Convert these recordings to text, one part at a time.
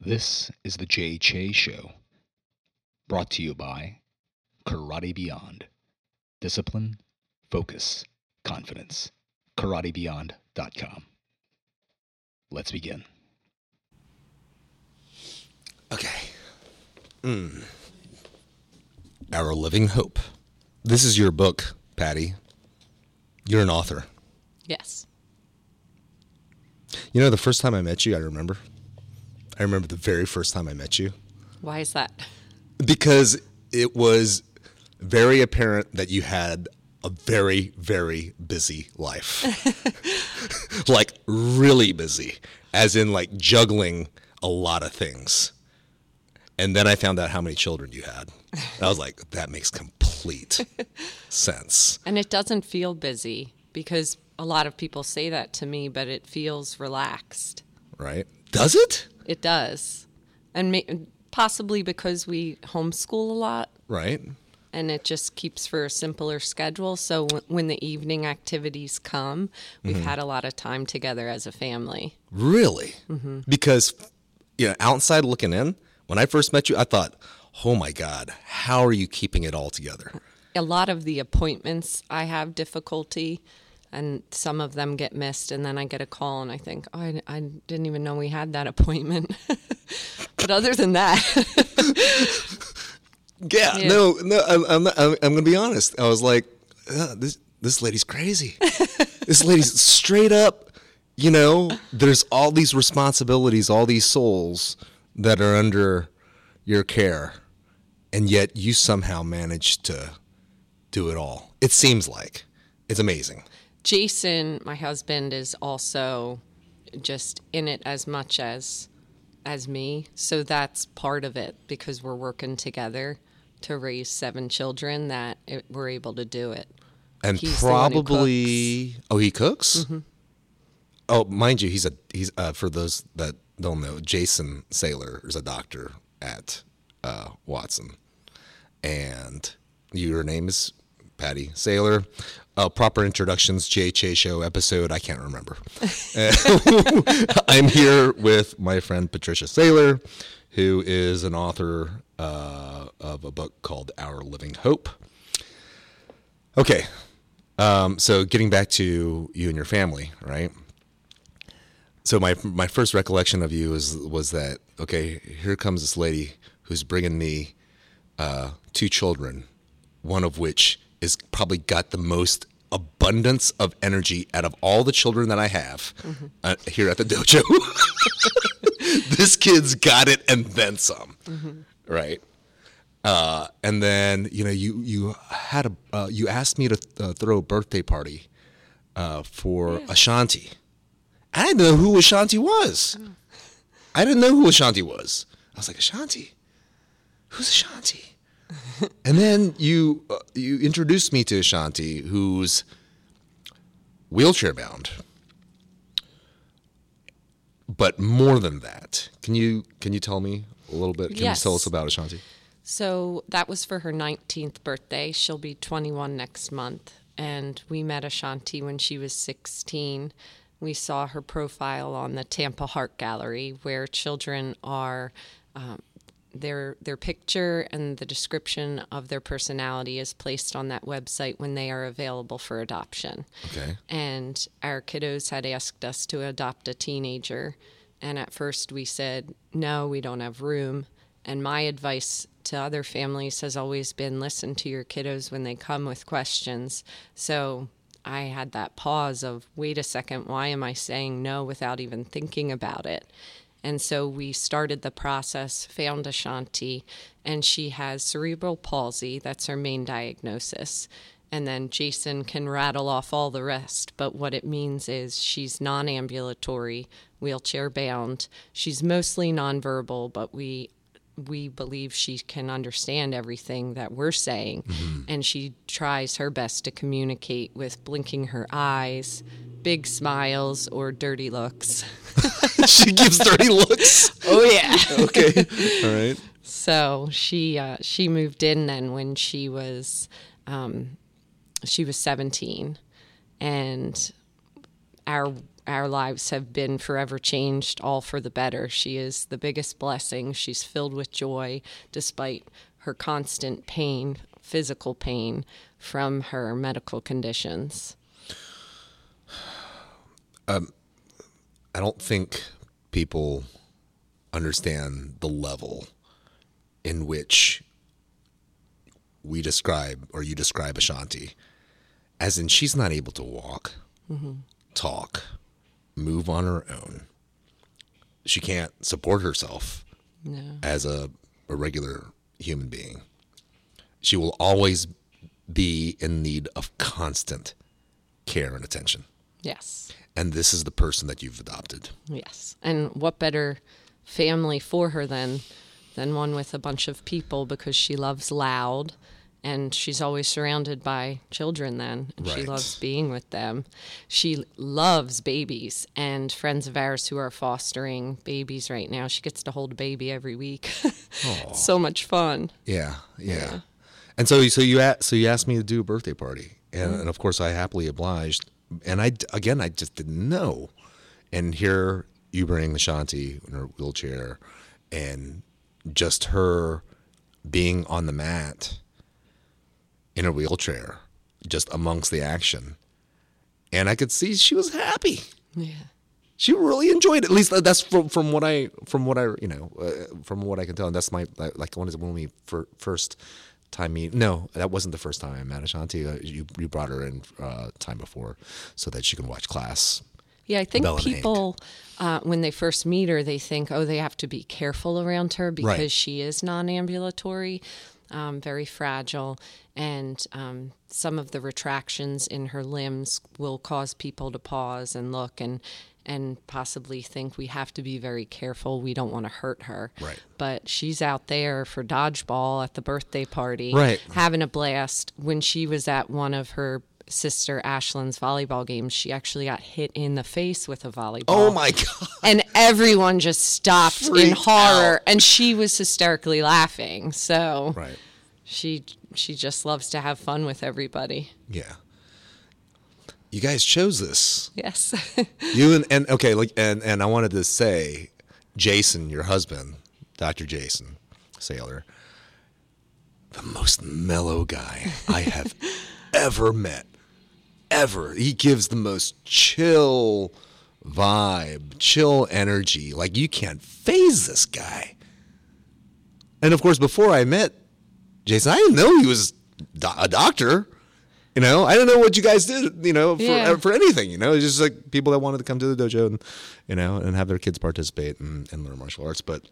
This is the Jay Che Show, brought to you by Karate Beyond. Discipline, focus, confidence. KarateBeyond.com. Let's begin. Okay. Mm. Our Living Hope. This is your book, Patty. You're an author. Yes. You know, the first time I met you, I remember. I remember the very first time I met you Why is that? because it was very apparent that you had a very, very busy life. like, really busy, as in, like, juggling a lot of things. And then I found out how many children you had. And I was like, that makes complete sense. And it doesn't feel busy because a lot of people say that to me, but it feels relaxed. Right? Does it? It does. And possibly because we homeschool a lot Right? and it just keeps for a simpler schedule. So w- when the evening activities come, we've Mm-hmm. had a lot of time together as a family. Really? Mm-hmm. Because, you know, outside looking in, when I first met you, I thought, oh my God, how are you keeping it all together? a lot of the appointments I have difficulty and some of them get missed and then I get a call and I think oh, I, I didn't even know we had that appointment but other than that Yeah, Yeah. no, no, I'm, I'm, I'm, to be honest. I was like, "Uh, this, this lady's crazy. this lady's straight up, you know, there's all these responsibilities, all these souls that are under your care. And yet you somehow managed to do it all. It seems like it's amazing. Jason my husband is also just in it as much as as me. So that's part of it because we're working together to raise seven children that it, we're able to do it. And He's the one who probably oh he cooks? Oh mind you he's a he's uh, for those that don't know jason Sailor is a doctor at uh, watson. And your name is patty saylor uh, proper introductions jha show episode i can't remember i'm here with my friend patricia saylor who is an author uh, of a book called our living hope Okay. Um, so getting back to you and your family, right? So my my first recollection of you was was that okay? Here comes this lady who's bringing me uh, two children, one of which is probably got the most abundance of energy out of all the children that I have uh, here at the dojo. this kid's got it and then some, right? Uh, and then you know you you had a uh, you asked me to uh, throw a birthday party uh, for Ashanti. I didn't know who Ashanti was. I didn't know who Ashanti was. I was like Ashanti, who's Ashanti? and then you uh, you introduced me to Ashanti, who's wheelchair bound. But more than that, can you can you tell me a little bit? Can Yes. you tell us about Ashanti? So that was for her 19th birthday. She'll be 21 next month. And we met Ashanti when she was 16. We saw her profile on the Tampa Heart Gallery, where children are. Um, their their picture and the description of their personality is placed on that website when they are available for adoption. Okay. And our kiddos had asked us to adopt a teenager. And at first we said, no, we don't have room. And my advice to other families has always been listen to your kiddos when they come with questions. So I had that pause of, wait a second, why am I saying no without even thinking about it? And so we started the process, found Ashanti, and she has cerebral palsy. That's her main diagnosis. And then Jason can rattle off all the rest. But what it means is she's non ambulatory, wheelchair bound. She's mostly nonverbal, but we we believe she can understand everything that we're saying. And she tries her best to communicate with blinking her eyes, big smiles, or dirty looks. she gives dirty looks. Oh, yeah. Okay. All right. So she uh, she moved in then when she was um, she was 17, and our our lives have been forever changed, all for the better. She is the biggest blessing. She's filled with joy despite her constant pain, physical pain from her medical conditions. Um, I don't think people understand the level in which we describe or you describe Ashanti. As in, she's not able to walk, mm-hmm. talk, move on her own. She can't support herself No. as a, a regular human being. She will always be in need of constant care and attention. Yes. And this is the person that you've adopted. Yes. And what better family for her than than one with a bunch of people because she loves loud and she's always surrounded by children then and she loves being with them. She loves babies and friends of ours who are fostering babies right now. She gets to hold a baby every week. So much fun. Yeah, yeah. And so, so you so you asked me to do a birthday party, and, mm-hmm. and of course I happily obliged. And I again, I just didn't know. And here you bring Ashanti in her wheelchair, and just her being on the mat in a wheelchair, just amongst the action, and I could see she was happy Yeah. she really enjoyed it. At least that's from from what I from what I you know uh, from what I can tell. And that's my like when is when we fir- first time meet. No, that wasn't the first time I met Ashanti. Uh, you you brought her in uh, time before so that she can watch class. Yeah, I think Bell and Hank. people, uh, when they first meet her, they think, oh, they have to be careful around her because Right. she is non ambulatory, um, very fragile. And um, some of the retractions in her limbs will cause people to pause and look and and possibly think we have to be very careful. We don't want to hurt her. Right. But she's out there for dodgeball at the birthday party, Right. having a blast. When she was at one of her sister Ashlyn's volleyball games, she actually got hit in the face with a volleyball. Oh my god! And everyone just stopped in horror, out. and she was hysterically laughing. So Right? She she just loves to have fun with everybody. Yeah. You guys chose this. Yes. You and, and okay, like and and I wanted to say, Jason, your husband, Doctor Jason Sailor, the most mellow guy I have ever met, ever. He gives the most chill vibe, chill energy. Like you can't faze this guy. And of course, before I met Jason, I didn't know he was do- a doctor. You know, I don't know what you guys did. You know, for Yeah. for anything. You know, it's just like people that wanted to come to the dojo and you know and have their kids participate and, and learn martial arts. But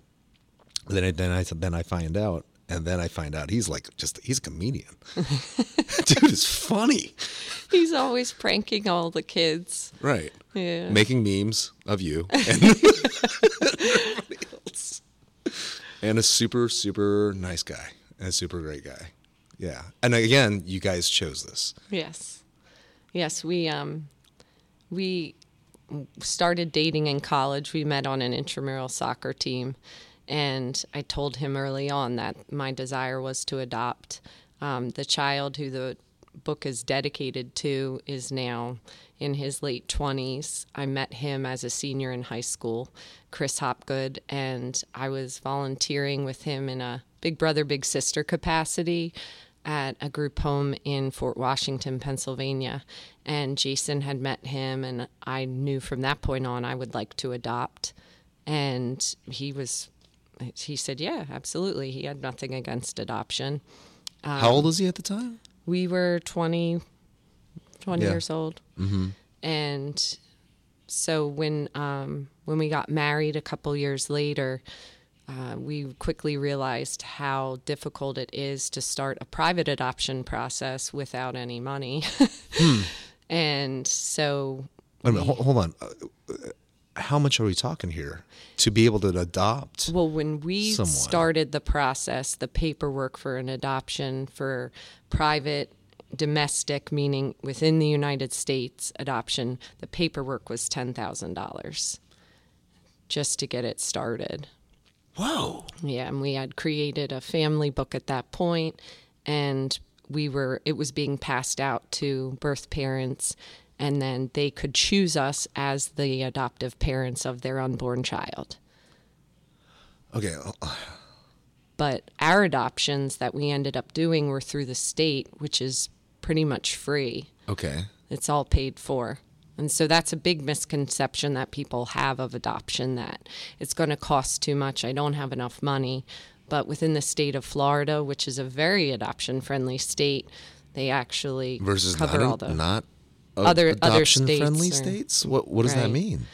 then I, then I then I find out, and then I find out he's like just he's a comedian. Dude is funny, He's always pranking all the kids. right? Yeah. Making memes of you and everybody else, and a super super nice guy and a super great guy. Yeah, and again, you guys chose this. Yes. Yes, we um we started dating in college. We met on an intramural soccer team and I told him early on that my desire was to adopt um, the child who the book is dedicated to is now in his late 20s. I met him as a senior in high school, Chris Hopgood, and I was volunteering with him in a big brother, big sister capacity at a group home in Fort Washington, Pennsylvania. And Jason had met him, and I knew from that point on I would like to adopt. And he was, he said, yeah, absolutely. He had nothing against adoption. How old was he at the time? We were 20, 20 Yeah. years old. Mm-hmm. And so when um, when we got married a couple years later, uh, we quickly realized how difficult it is to start a private adoption process without any money. And so, Wait a minute, hold, hold on. How much are we talking here to be able to adopt? well, when we Someone. started the process, the paperwork for an adoption for private domestic, meaning within the United States adoption, the paperwork was $10,000 just to get it started. Whoa! Yeah, and we had created a family book at that point, and we were it was being passed out to birth parents, and then they could choose us as the adoptive parents of their unborn child. Okay. uh, But our adoptions that we ended up doing were through the state, which is pretty much free. Okay. It's all paid for. And so that's a big misconception that people have of adoption that it's going to cost too much. I don't have enough money. But within the state of Florida, which is a very adoption friendly state, they actually Versus cover not, all the not other- other adoption friendly states or- states. What what does that mean?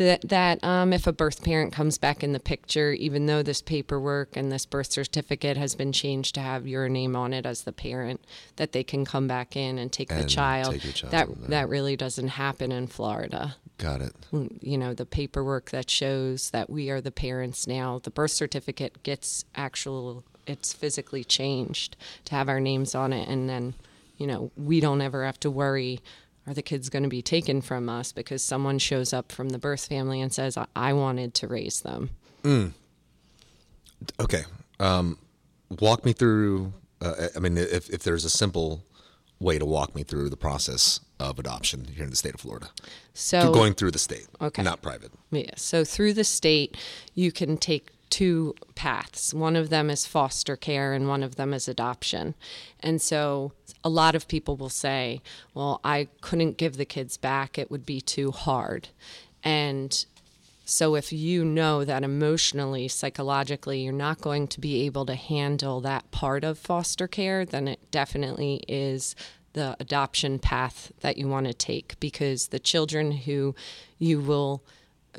that that um, if a birth parent comes back in the picture, even though this paperwork and this birth certificate has been changed to have your name on it as the parent, that they can come back in and take the child. take child that in that really doesn't happen in Florida. Got it. You know, the paperwork that shows that we are the parents now. The birth certificate gets actual. It's physically changed to have our names on it, and then, you know, we don't ever have to worry. Are the kids going to be taken from us because someone shows up from the birth family and says, I, I wanted to raise them? Okay. Um, walk me through. Uh, I mean, if if there's a simple way to walk me through the process of adoption here in the state of Florida, So, going through the state, Okay. not private. Yeah. So through the state, you can take two paths. One of them is foster care, and one of them is adoption. And so a lot of people will say, well, I couldn't give the kids back, it would be too hard. And so if you know that emotionally, psychologically, you're not going to be able to handle that part of foster care, then it definitely is the adoption path that you want to take because the children who you will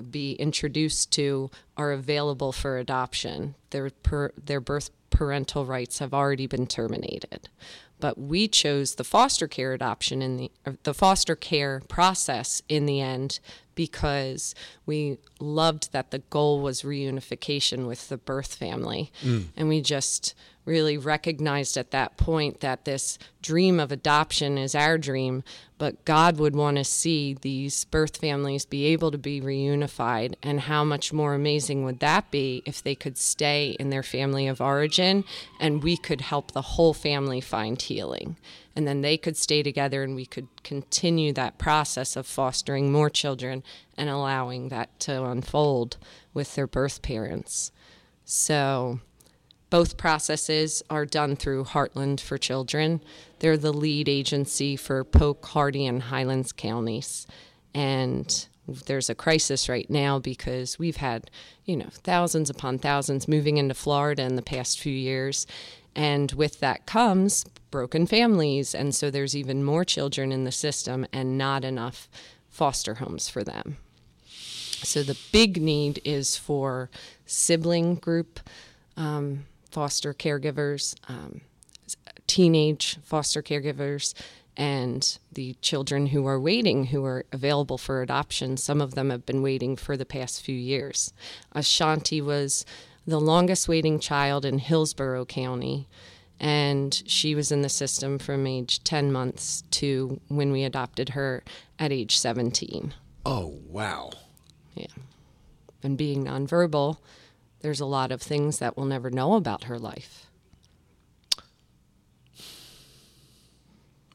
be introduced to are available for adoption. Their per, their birth parental rights have already been terminated. But we chose the foster care adoption in the the foster care process in the end because we loved that the goal was reunification with the birth family. Mm. And we just really recognized at that point that this dream of adoption is our dream, but God would want to see these birth families be able to be reunified. And how much more amazing would that be if they could stay in their family of origin and we could help the whole family find healing? And then they could stay together and we could continue that process of fostering more children and allowing that to unfold with their birth parents. So, both processes are done through Heartland for Children. They're the lead agency for Polk, Hardee, and Highlands counties. And there's a crisis right now because we've had, you know, thousands upon thousands moving into Florida in the past few years. And with that comes broken families. And so there's even more children in the system and not enough foster homes for them. So the big need is for sibling group um, foster caregivers, um, teenage foster caregivers, and the children who are waiting, who are available for adoption. Some of them have been waiting for the past few years. Ashanti was the longest waiting child in Hillsborough County. And she was in the system from age 10 months to when we adopted her at age 17. Oh wow. Yeah. And being nonverbal, there's a lot of things that we'll never know about her life.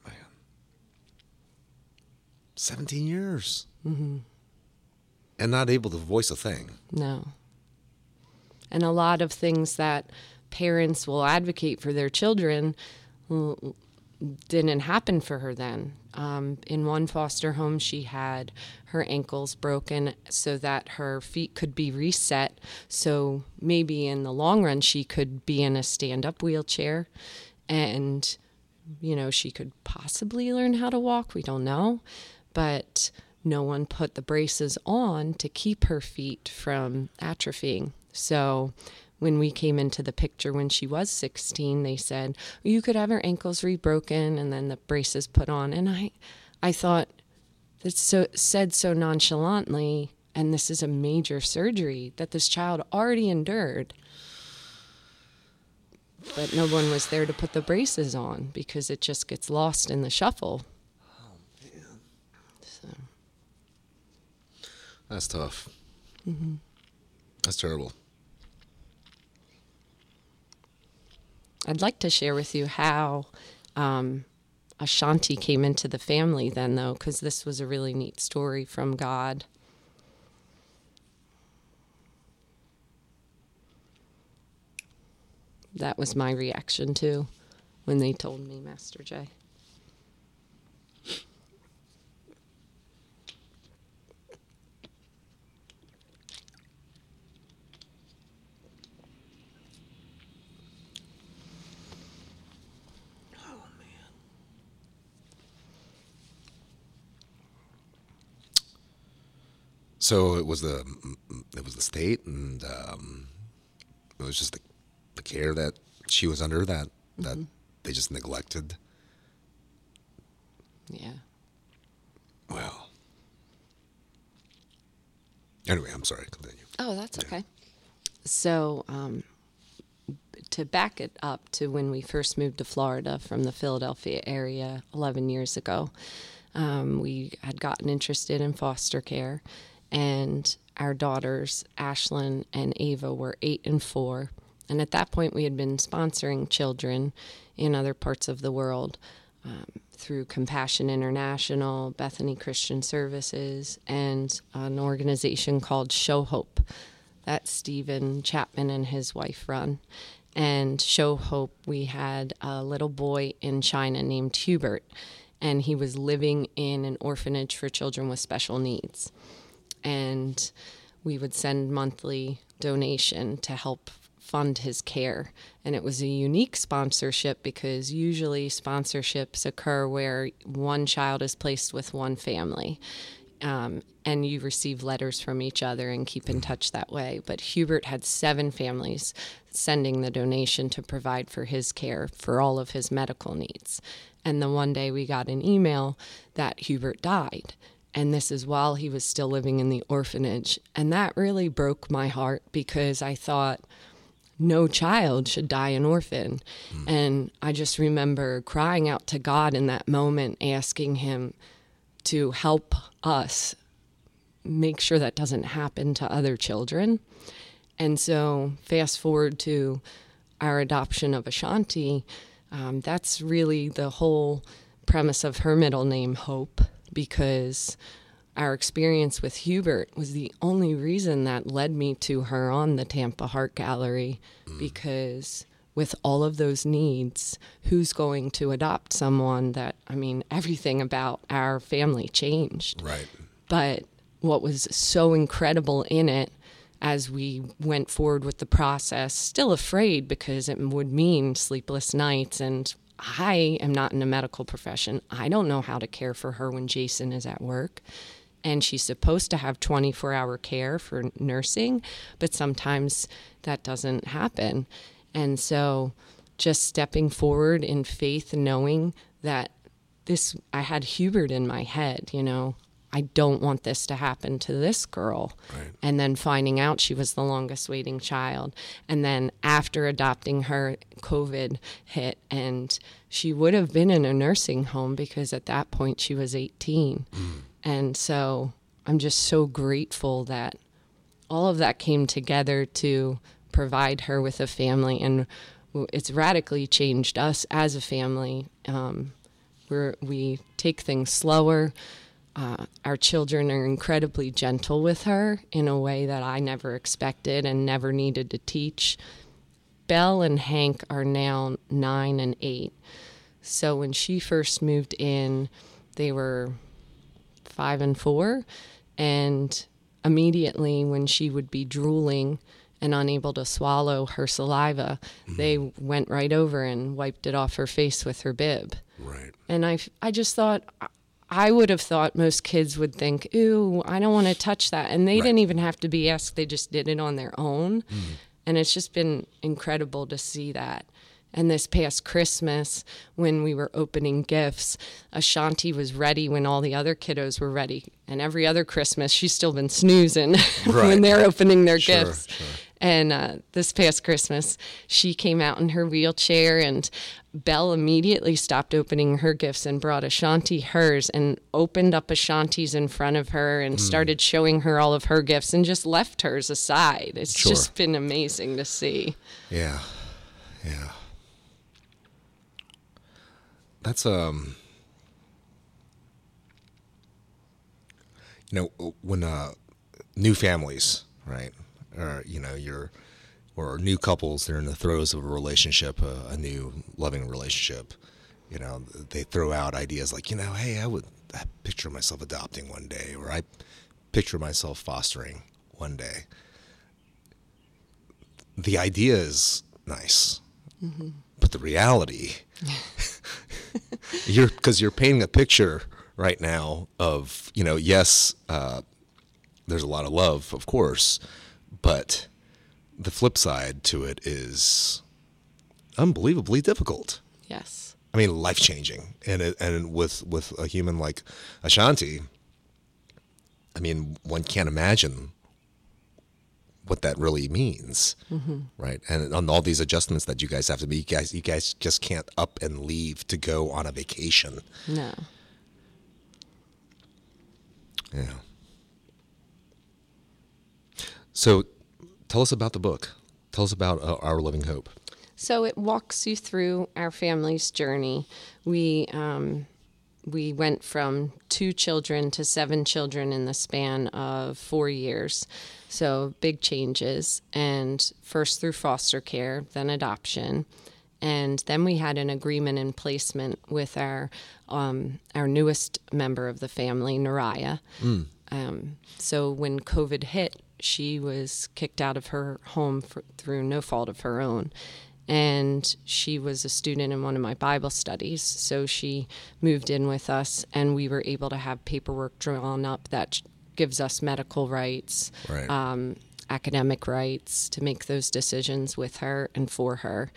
Man. Seventeen years. Mm-hmm. And not able to voice a thing. No. And a lot of things that parents will advocate for their children didn't happen for her then. Um, in one foster home, she had her ankles broken so that her feet could be reset. So maybe in the long run, she could be in a stand up wheelchair and, you know, she could possibly learn how to walk. We don't know. But no one put the braces on to keep her feet from atrophying. So when we came into the picture when she was 16, they said, you could have her ankles rebroken and then the braces put on. And I, I thought, that's so said so nonchalantly, and this is a major surgery that this child already endured. But no one was there to put the braces on because it just gets lost in the shuffle. Oh man. So that's tough. Mm-hmm. That's terrible. I'd like to share with you how um, Ashanti came into the family then, though, because this was a really neat story from God. That was my reaction too when they told me, Master J. So it was the it was the state, and um, it was just the, the care that she was under that that they just neglected. Yeah. Well, anyway, I'm sorry. Continue. Oh, that's okay. So, um, to back it up to when we first moved to Florida from the Philadelphia area 11 years ago, um, we had gotten interested in foster care, and our daughters, Ashlyn and Ava, were eight and four. And at that point, we had been sponsoring children in other parts of the world um, through Compassion International, Bethany Christian Services, and an organization called Show Hope that Steven Chapman and his wife run. And Show Hope, we had a little boy in China named Hubert, and he was living in an orphanage for children with special needs. And we would send monthly donation to help fund his care. And it was a unique sponsorship because usually sponsorships occur where one child is placed with one family. Um, and you receive letters from each other and keep in touch that way. But Hubert had seven families sending the donation to provide for his care for all of his medical needs. And then one day we got an email that Hubert died. And this is while he was still living in the orphanage. And that really broke my heart because I thought, no child should die an orphan. And I just remember crying out to God in that moment, asking Him to help us make sure that doesn't happen to other children. And so, fast forward to our adoption of Ashanti, um, that's really the whole premise of her middle name, Hope, because our experience with Hubert was the only reason that led me to her on the Tampa Heart Gallery mm. because with all of those needs, who's going to adopt someone that, I mean, everything about our family changed. Right. But what was so incredible in it as we went forward with the process, still afraid because it would mean sleepless nights. And I am not in a medical profession. I don't know how to care for her when Jason is at work. And she's supposed to have 24 hour care for nursing, but sometimes that doesn't happen. And so just stepping forward in faith, knowing that this, I had Hubert in my head, you know, I don't want this to happen to this girl. Right. And then finding out she was the longest waiting child. And then after adopting her, COVID hit, and she would have been in a nursing home because at that point she was 18. And so I'm just so grateful that all of that came together to provide her with a family. And it's radically changed us as a family. Um, we're, we take things slower. Uh, our children are incredibly gentle with her in a way that I never expected and never needed to teach. Belle and Hank are now nine and eight. So when she first moved in, they were five and four. And immediately, when she would be drooling and unable to swallow her saliva, they went right over and wiped it off her face with her bib. Right. And I, I just thought, I would have thought most kids would think, ooh, I don't want to touch that. And they Right. didn't even have to be asked, they just did it on their own. Mm-hmm. And it's just been incredible to see that. And this past Christmas, when we were opening gifts, Ashanti was ready when all the other kiddos were ready. And every other Christmas, she's still been snoozing Right. when they're opening their Sure, gifts. sure. And uh, this past Christmas, she came out in her wheelchair, and Belle immediately stopped opening her gifts and brought Ashanti hers and opened up Ashanti's in front of her and mm. started showing her all of her gifts and just left hers aside. It's sure. just been amazing to see. Yeah. Yeah. That's, um, you know, when, uh, new families, right? Or you know, you're or new couples, they're in the throes of a relationship, a, a new loving relationship. You know, they throw out ideas like, you know, hey, I would I picture myself adopting one day, or I picture myself fostering one day. The idea is nice, but the reality, you're because you're painting a picture right now of you know, yes, uh, there's a lot of love, of course, but the flip side to it is unbelievably difficult. Yes. I mean, life changing, and it, and with with a human like Ashanti, I mean, one can't imagine what that really means, mm-hmm. right? And on all these adjustments that you guys have to be, you guys, you guys just can't up and leave to go on a vacation. No. Yeah. So, tell us about the book. Tell us about uh, Our Living Hope. So it walks you through our family's journey. We um, we went from two children to seven children in the span of four years. So big changes, and first through foster care, then adoption, and then we had an agreement in placement with our um, our newest member of the family, Naraya. Um, so when COVID hit, she was kicked out of her home for, through no fault of her own. And she was a student in one of my Bible studies. So she moved in with us, and we were able to have paperwork drawn up that gives us medical rights, Right. um, academic rights to make those decisions with her and for her.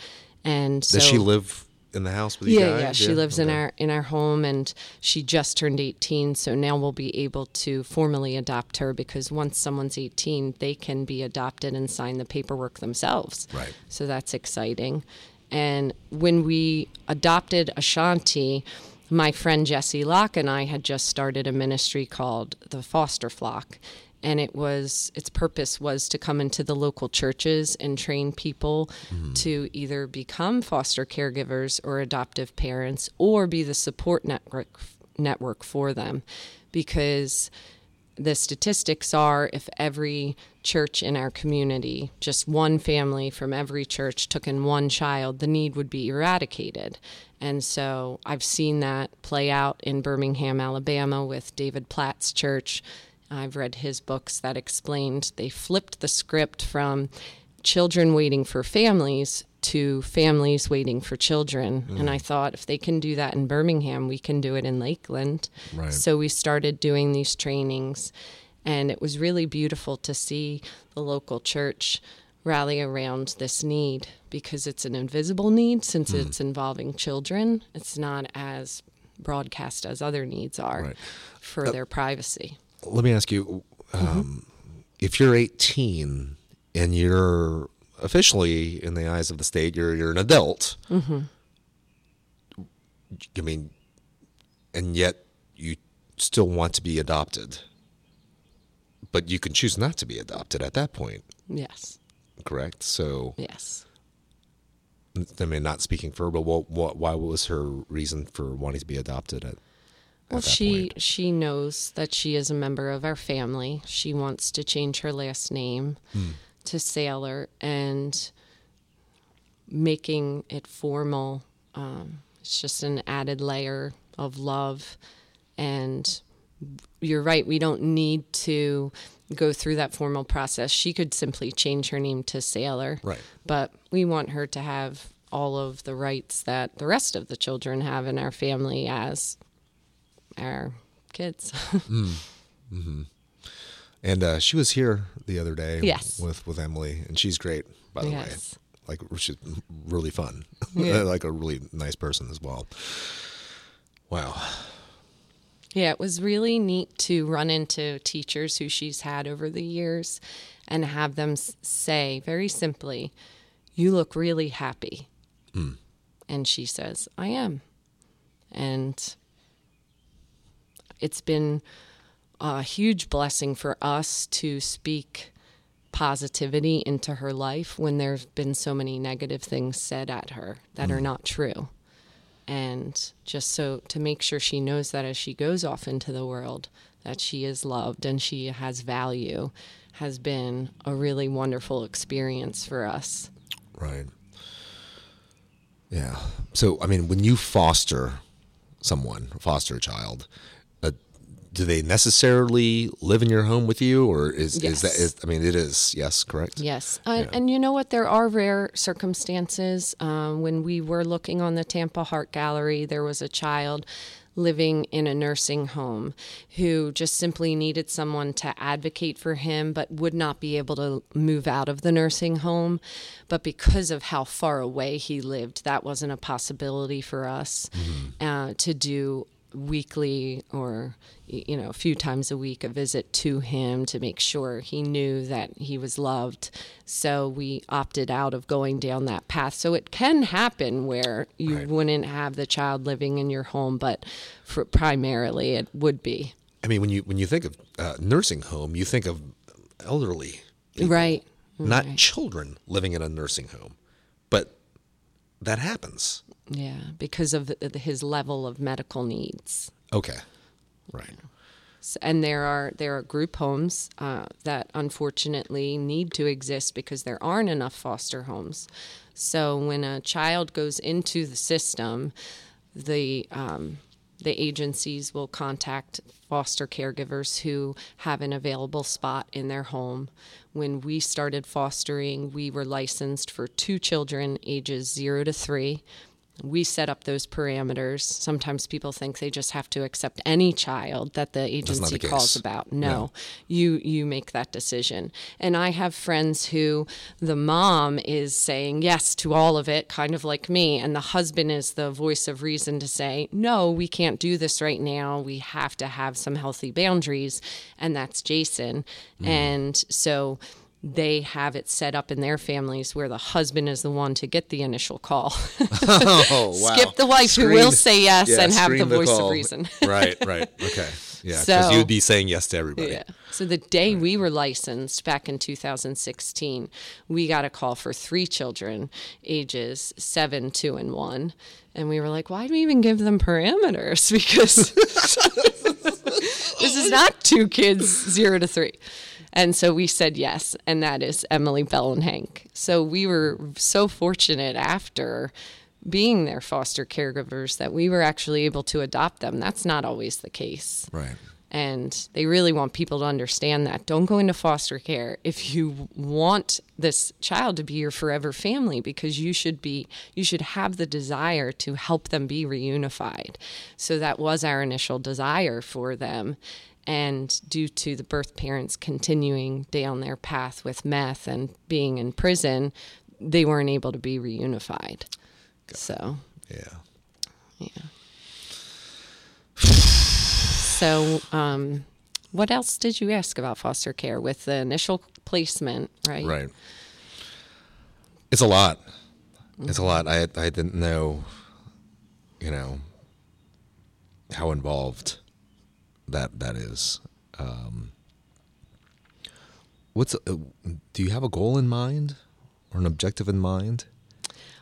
And so, Does she live in the house with you yeah, guys? yeah, she lives in our in our home, and she just turned 18. So now we'll be able to formally adopt her because once someone's 18, they can be adopted and sign the paperwork themselves. Right. So that's exciting. And when we adopted Ashanti, my friend Jesse Locke and I had just started a ministry called the Foster Flock. And it was its purpose was to come into the local churches and train people hmm. to either become foster caregivers or adoptive parents or be the support network network for them because the statistics are if every church in our community, just one family from every church took in one child, the need would be eradicated. And so I've seen that play out in Birmingham, Alabama with David Platt's church. I've read his books that explained they flipped the script from children waiting for families to families waiting for children. And mm. I thought if they can do that in Birmingham, we can do it in Lakeland. Right. So we started doing these trainings, and it was really beautiful to see the local church rally around this need because it's an invisible need since mm. it's involving children. It's not as broadcast as other needs are Right. for uh, their privacy. Let me ask you um, if you're 18 and you're officially, in the eyes of the state, you're, you're an adult. I mean, and yet you still want to be adopted, but you can choose not to be adopted at that point, Yes. correct? So, Yes. I mean, not speaking for her, but what, what, why was her reason for wanting to be adopted at, Well, she point? she knows that she is a member of our family. She wants to change her last name Hmm. to Sailor and making it formal. Um, it's just an added layer of love, and you're right. We don't need to go through that formal process. She could simply change her name to Sailor, Right. but we want her to have all of the rights that the rest of the children have in our family as our kids. Mm, mm-hmm. And uh, she was here the other day Yes. with, with Emily, and she's great, by the Yes. way. Like, she's really fun. Yeah. like a really nice person as well. Wow. yeah, it was really neat to run into teachers who she's had over the years and have them say very simply, You look really happy. Mm. And she says, I am. And it's been a huge blessing for us to speak positivity into her life when there's been so many negative things said at her that are mm. not true. And just so to make sure she knows that as she goes off into the world, that she is loved and she has value has been a really wonderful experience for us. Right. Yeah. So, I mean, when you foster someone, foster a child, do they necessarily live in your home with you, or is is that? Yes. Is, I mean, it is. Yes, correct. Yes, uh, and you know what? There are rare circumstances. Um, when we were looking on the Tampa Heart Gallery, there was a child living in a nursing home who just simply needed someone to advocate for him, but would not be able to move out of the nursing home. But because of how far away he lived, that wasn't a possibility for us uh, to do weekly or you know a few times a week a visit to him to make sure he knew that he was loved. So we opted out of going down that path. So it can happen where you Right. wouldn't have the child living in your home but for primarily it would be. I mean, when you when you think of uh, nursing home, you think of elderly, people, right. Not children living in a nursing home, but that happens. Yeah because of the, his level of medical needs Okay. Right. S- and there are there are group homes uh, that unfortunately need to exist because there aren't enough foster homes. So when a child goes into the system, the um, the agencies will contact foster caregivers who have an available spot in their home. When we started fostering, we were licensed for two children ages zero to three we set up those parameters. Sometimes people think they just have to accept any child that the agency the calls about. No, you you make that decision. And I have friends who the mom is saying yes to all of it, kind of like me, and the husband is the voice of reason to say, "No, we can't do this right now. We have to have some healthy boundaries." And that's Jason. And so they have it set up in their families where the husband is the one to get the initial call. Oh wow! Skip the wife who will say yes and have the voice of reason. right. Right. Okay. Yeah. Because So- you'd be saying yes to everybody. Yeah. So the day we were licensed back in 2016, we got a call for three children, ages seven, two, and one. And we were like, why do we even give them parameters? Because this is not two kids, zero to three. And so we said yes, and that is Emily, Bell, and Hank. So we were so fortunate after being their foster caregivers that we were actually able to adopt them. That's not always the case. Right. And they really want people to understand that. Don't go into foster care if you want this child to be your forever family because you should be you should have the desire to help them be reunified. So that was our initial desire for them. And due to the birth parents continuing down their path with meth and being in prison, they weren't able to be reunified. So Yeah. yeah. So, um, what else did you ask about foster care with the initial placement, right? Right. It's a lot. It's a lot. I I didn't know, you know, how involved that that is. Um, what's uh, do you have a goal in mind or an objective in mind?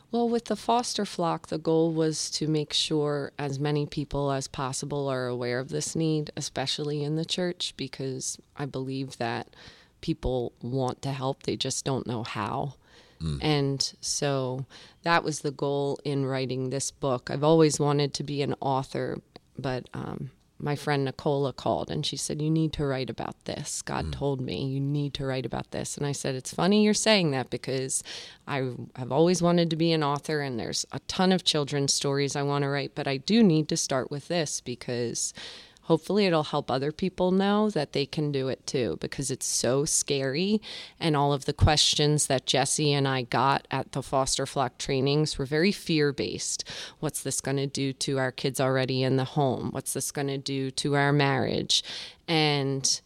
Well, with the foster flock, the goal was to make sure as many people as possible are aware of this need, especially in the church, because I believe that people want to help, they just don't know how. And so that was the goal in writing this book. I've always wanted to be an author, but um, my friend Nicola called and she said, You need to write about this. God mm. told me you need to write about this. And I said, It's funny you're saying that because I have always wanted to be an author and there's a ton of children's stories I want to write, but I do need to start with this because hopefully it'll help other people know that they can do it too because it's so scary. And all of the questions that Jesse and I got at the foster flock trainings were very fear based what's this going to do to our kids already in the home? What's this going to do to our marriage? And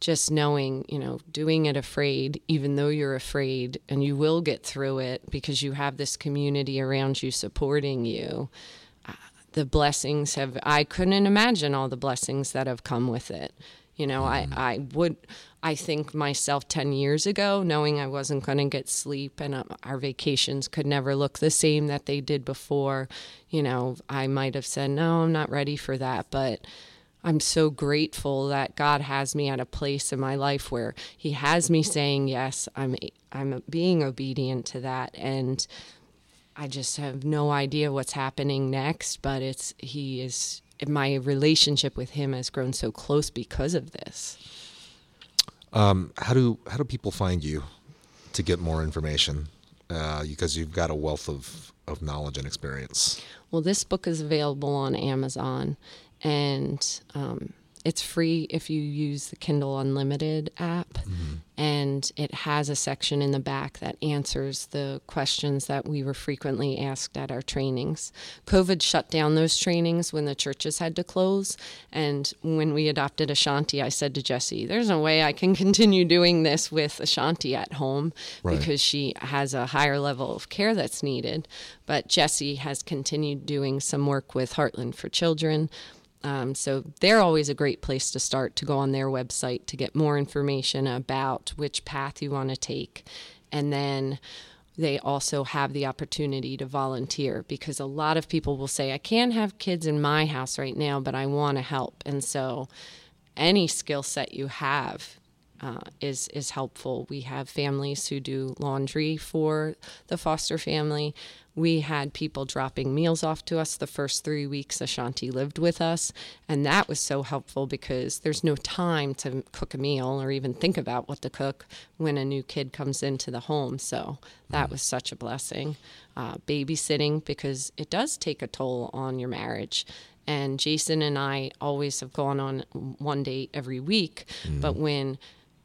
just knowing, you know, doing it afraid, even though you're afraid and you will get through it because you have this community around you supporting you. The blessings have, I couldn't imagine all the blessings that have come with it. You know, I, I would, I think myself 10 years ago, knowing I wasn't going to get sleep and uh, our vacations could never look the same that they did before, you know, I might have said, no, I'm not ready for that. But I'm so grateful that God has me at a place in my life where He has me saying yes. I'm I'm being obedient to that, and I just have no idea what's happening next. But it's He is my relationship with Him has grown so close because of this. Um, how do how do people find you to get more information? Uh, because you've got a wealth of of knowledge and experience. Well, this book is available on Amazon, and um, it's free if you use the Kindle Unlimited app. Mm-hmm. And it has a section in the back that answers the questions that we were frequently asked at our trainings. COVID shut down those trainings when the churches had to close. And when we adopted Ashanti, I said to Jesse, There's no way I can continue doing this with Ashanti at home right. because she has a higher level of care that's needed. But Jesse has continued doing some work with Heartland for Children um, so they're always a great place to start to go on their website to get more information about which path you want to take. And then they also have the opportunity to volunteer because a lot of people will say, I can't have kids in my house right now, but I want to help. And so any skill set you have uh, is is helpful. We have families who do laundry for the foster family we had people dropping meals off to us the first three weeks Ashanti lived with us. And that was so helpful because there's no time to cook a meal or even think about what to cook when a new kid comes into the home. So that was such a blessing. Uh, babysitting, because it does take a toll on your marriage. And Jason and I always have gone on one date every week. Mm. But when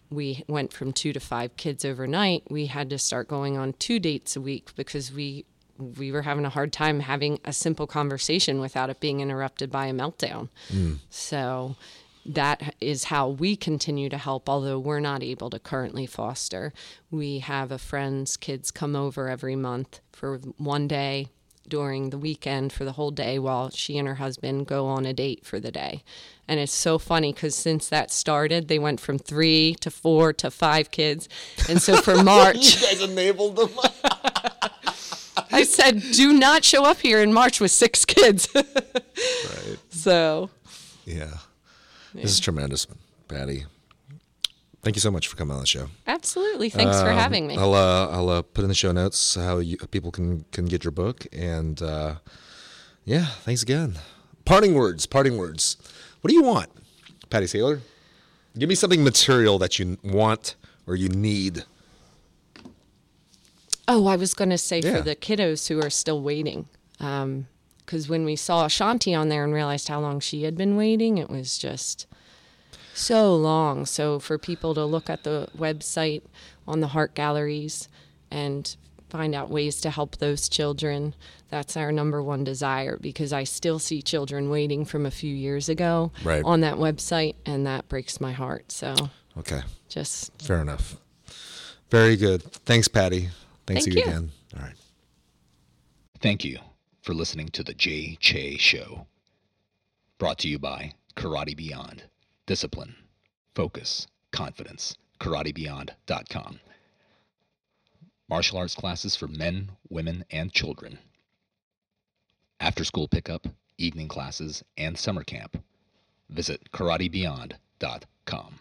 we went from two to five kids overnight, we had to start going on two dates a week because we we were having a hard time having a simple conversation without it being interrupted by a meltdown. Mm. So that is how we continue to help, although we're not able to currently foster. We have a friend's kids come over every month for one day during the weekend for the whole day while she and her husband go on a date for the day. And it's so funny because since that started, they went from three to four to five kids. And so for March. you guys enabled them. I said, do not show up here in March with six kids. right. So. Yeah. yeah. This is tremendous, Patty. Thank you so much for coming on the show. Absolutely. Thanks um, for having me. I'll uh, I'll uh, put in the show notes how you, people can can get your book and uh, yeah, thanks again. Parting words. Parting words. What do you want, Patty Saylor? Give me something material that you want or you need Oh, I was going to say yeah. for the kiddos who are still waiting. Because um, when we saw Ashanti on there and realized how long she had been waiting, it was just so long. So for people to look at the website on the Heart Galleries and find out ways to help those children, that's our number one desire because I still see children waiting from a few years ago right. on that website, and that breaks my heart. So, okay. Just fair enough. Very good. Thanks, Patty. Thanks Thank you again. All right. Thank you for listening to the Jay Che Show. Brought to you by Karate Beyond. Discipline, focus, confidence. KarateBeyond.com. Martial arts classes for men, women, and children. After school pickup, evening classes, and summer camp. Visit KarateBeyond.com.